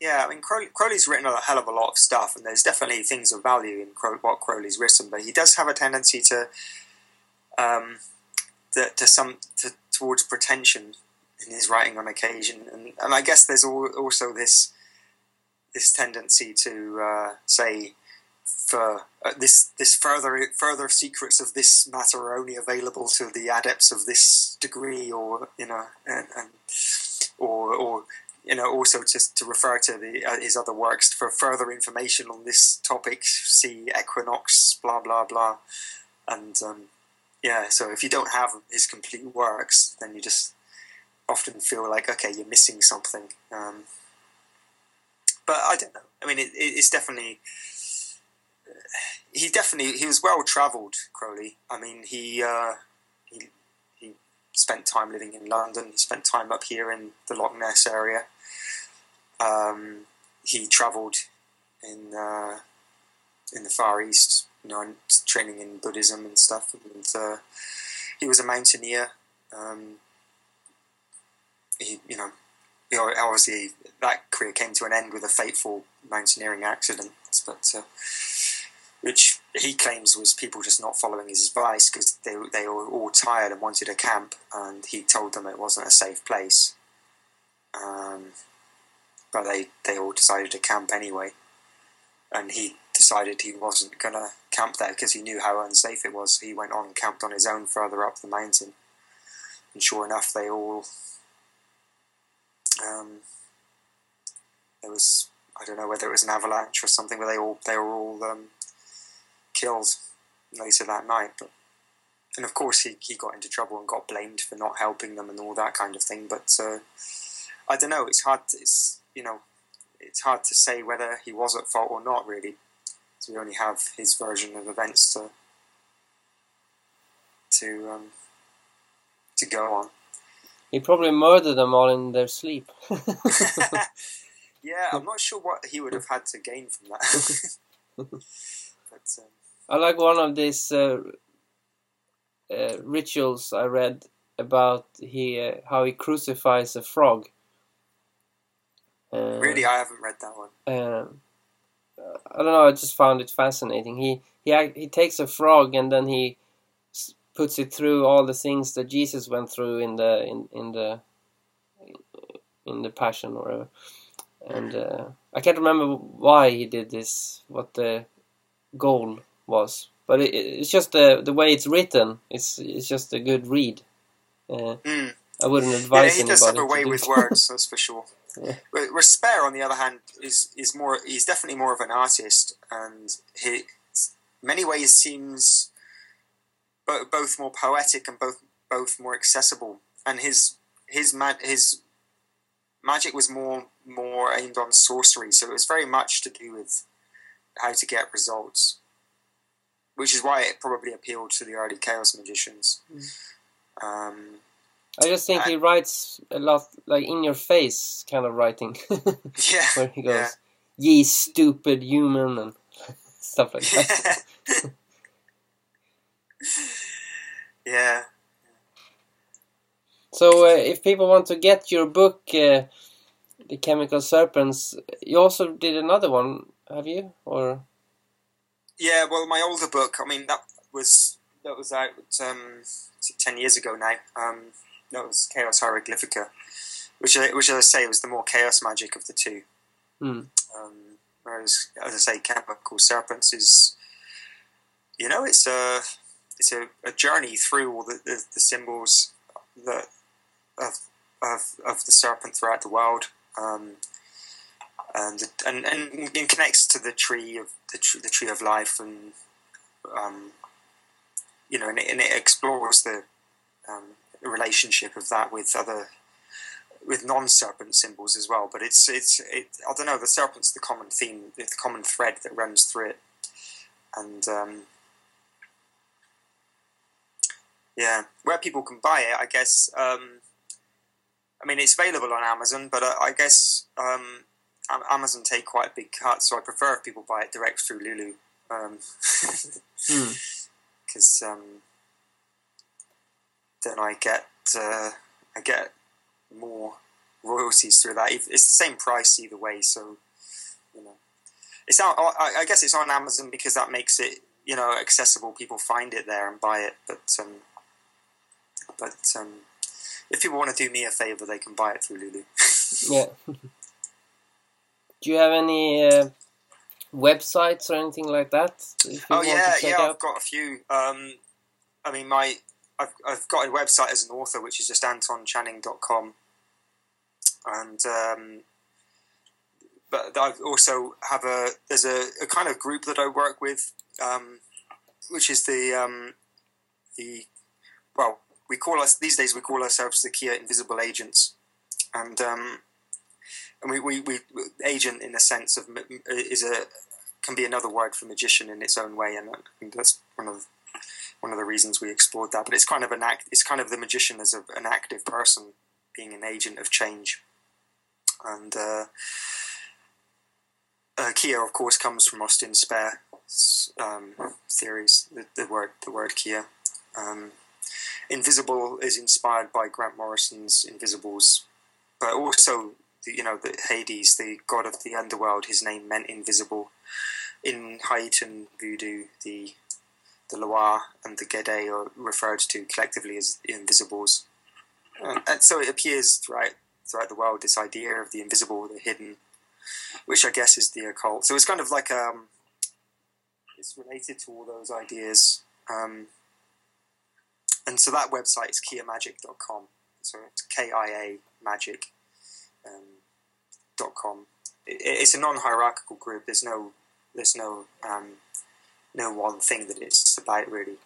yeah, I mean Crowley, Crowley's written a hell of a lot of stuff, and there's definitely things of value in Crow, what Crowley's written. But he does have a tendency to, um, to, to some to, towards pretension in his writing on occasion, and and I guess there's also this this tendency to uh, say for uh, this this further further secrets of this matter are only available to the adepts of this degree, or you know, and, and or or you know also to to refer to the uh, his other works for further information on this topic. See Equinox, blah blah blah, and um, yeah. So if you don't have his complete works, then you just often feel like okay, you're missing something. Um, but I don't know. I mean, it, it's definitely he definitely he was well travelled. Crowley. I mean, he uh, he he spent time living in London. He spent time up here in the Loch Ness area. Um, he travelled in uh, in the Far East, you know, training in Buddhism and stuff. And uh, he was a mountaineer. Um, he, you know, obviously that career came to an end with a fateful mountaineering accident. But uh, which he claims was people just not following his advice because they, they were all tired and wanted a camp, and he told them it wasn't a safe place. Um, but they, they all decided to camp anyway, and he decided he wasn't to camp there because he knew how unsafe it was. He went on and camped on his own further up the mountain, and sure enough, they all Um, there was I don't know whether it was an avalanche or something, but they all they were all um, killed later that night. But and of course he, he got into trouble and got blamed for not helping them and all that kind of thing. But uh, I don't know. It's hard. To, it's you know it's hard to say whether he was at fault or not really. So we only have his version of events to to um, to go on. He probably murdered them all in their sleep. (laughs) (laughs) yeah, I'm not sure what he would have had to gain from that. (laughs) but, um, I like one of these uh, uh, rituals I read about he uh, how he crucifies a frog. Uh, really, I haven't read that one. I don't know. I just found it fascinating. He he he takes a frog and then he puts it through all the things that Jesus went through in the in in the in the Passion or whatever. And uh, I can't remember why he did this. What the goal was, but it, it's just the the way it's written. It's it's just a good read. Uh, Mm. I wouldn't advise Yeah, advise he does anybody have a way with words, (laughs) that's for sure. Yeah. On the other hand, is is more. He's definitely more of an artist, and he, many ways, seems bo- both more poetic and both both more accessible. And his his ma- his magic was more more aimed on sorcery, so it was very much to do with how to get results, which is why it probably appealed to the early chaos magicians. Um, I just think he writes a lot like in your face kind of writing. (laughs) yeah, (laughs) where he goes, yeah. "Ye stupid human" and (laughs) stuff like that. yeah. So, uh, if people want to get your book, uh, "The Chemical Serpents," you also did another one, have you? Or Yeah, well, my older book. I mean, that was that was out um, ten years ago now. Um, that was Chaos Hieroglyphica, which, I- which, as I say, was the more chaos magic of the two. Hmm. Um, whereas, as I say, Chemical Serpents is, you know, it's a it's a, a journey through all the, the, the symbols that of, of of the serpent throughout the world. Um, and, and and it connects to the tree of the tree, the tree of life, and um, you know, and it, and it explores the um, relationship of that with other with non-serpent symbols as well. But it's it's it, I don't know. The serpent's the common theme, the common thread that runs through it, and um, yeah, where people can buy it, I guess. Um, I mean, it's available on Amazon, but uh, I guess um, Amazon take quite a big cut, so I prefer if people buy it direct through Lulu. Um, (laughs) Hmm. (laughs) because um, then I get uh, I get more royalties through that. It's the same price either way, so you know, it's. I I guess it's on Amazon because that makes it you know accessible. People find it there and buy it, but um, but um, if people want to do me a favor, they can buy it through Lulu. yeah. (laughs) Do you have any uh, websites or anything like that? Oh yeah, yeah. out? I've got a few. Um, I mean, my I've I've got a website as an author, which is just antonchanning.com, and um, but I also have a there's a, a kind of group that I work with, um, which is the um, the well we call us these days we call ourselves the Kia Invisible Agents, and um, and we, we, we agent in the sense of is a can be another word for magician in its own way, and think that's one of one of the reasons we explored that. But it's kind of an act. It's kind of the magician as a, an active person being an agent of change, and uh, uh, Kia, of course, comes from Austin Spare um, theories. The, the word the word Kia. Um, Invisible is inspired by Grant Morrison's Invisibles, but also you know the Hades, the god of the underworld. His name meant invisible. In Haitian voodoo, the the Loa and the Gede are referred to collectively as the invisibles, uh, and so it appears throughout throughout the world. This idea of the invisible, the hidden, which I guess is the occult. So it's kind of like um, it's related to all those ideas. Um, and so that website is kiamagic.com. So it's K I A magic um. It, it's a non-hierarchical group. There's no there's no um, no one thing that it's about really.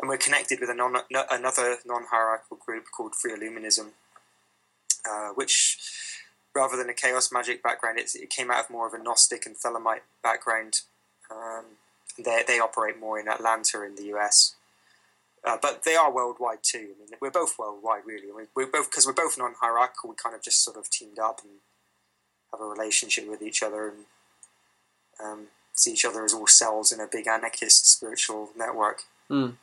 And we're connected with a non, no, another non-hierarchical group called Free Illuminism, uh, which rather than a chaos magic background, it came out of more of a Gnostic and Thelemite background. Um, they they operate more in Atlanta in the US. Uh, but they are worldwide too. I mean, we're both worldwide, really. I we're both because we're both non-hierarchical. We kind of just sort of teamed up and have a relationship with each other and um, see each other as all cells in a big anarchist spiritual network. Mm.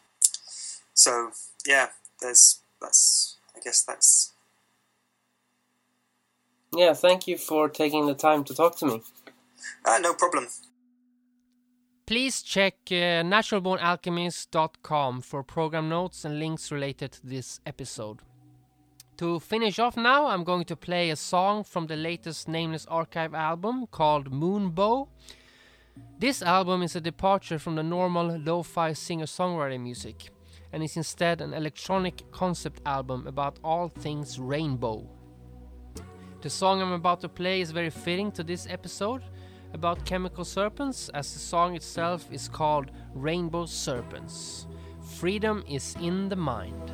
So yeah, there's that's I guess that's Yeah, thank you for taking the time to talk to me. uh, no problem. Please check uh, naturalbornalchemist.com for program notes and links related to this episode. To finish off now, I'm going to play a song from the latest Nameless Archive album called Moonbow. This album is a departure from the normal lo fi singer songwriter music and is instead an electronic concept album about all things rainbow. The song I'm about to play is very fitting to this episode about chemical serpents, as the song itself is called Rainbow Serpents. Freedom is in the mind.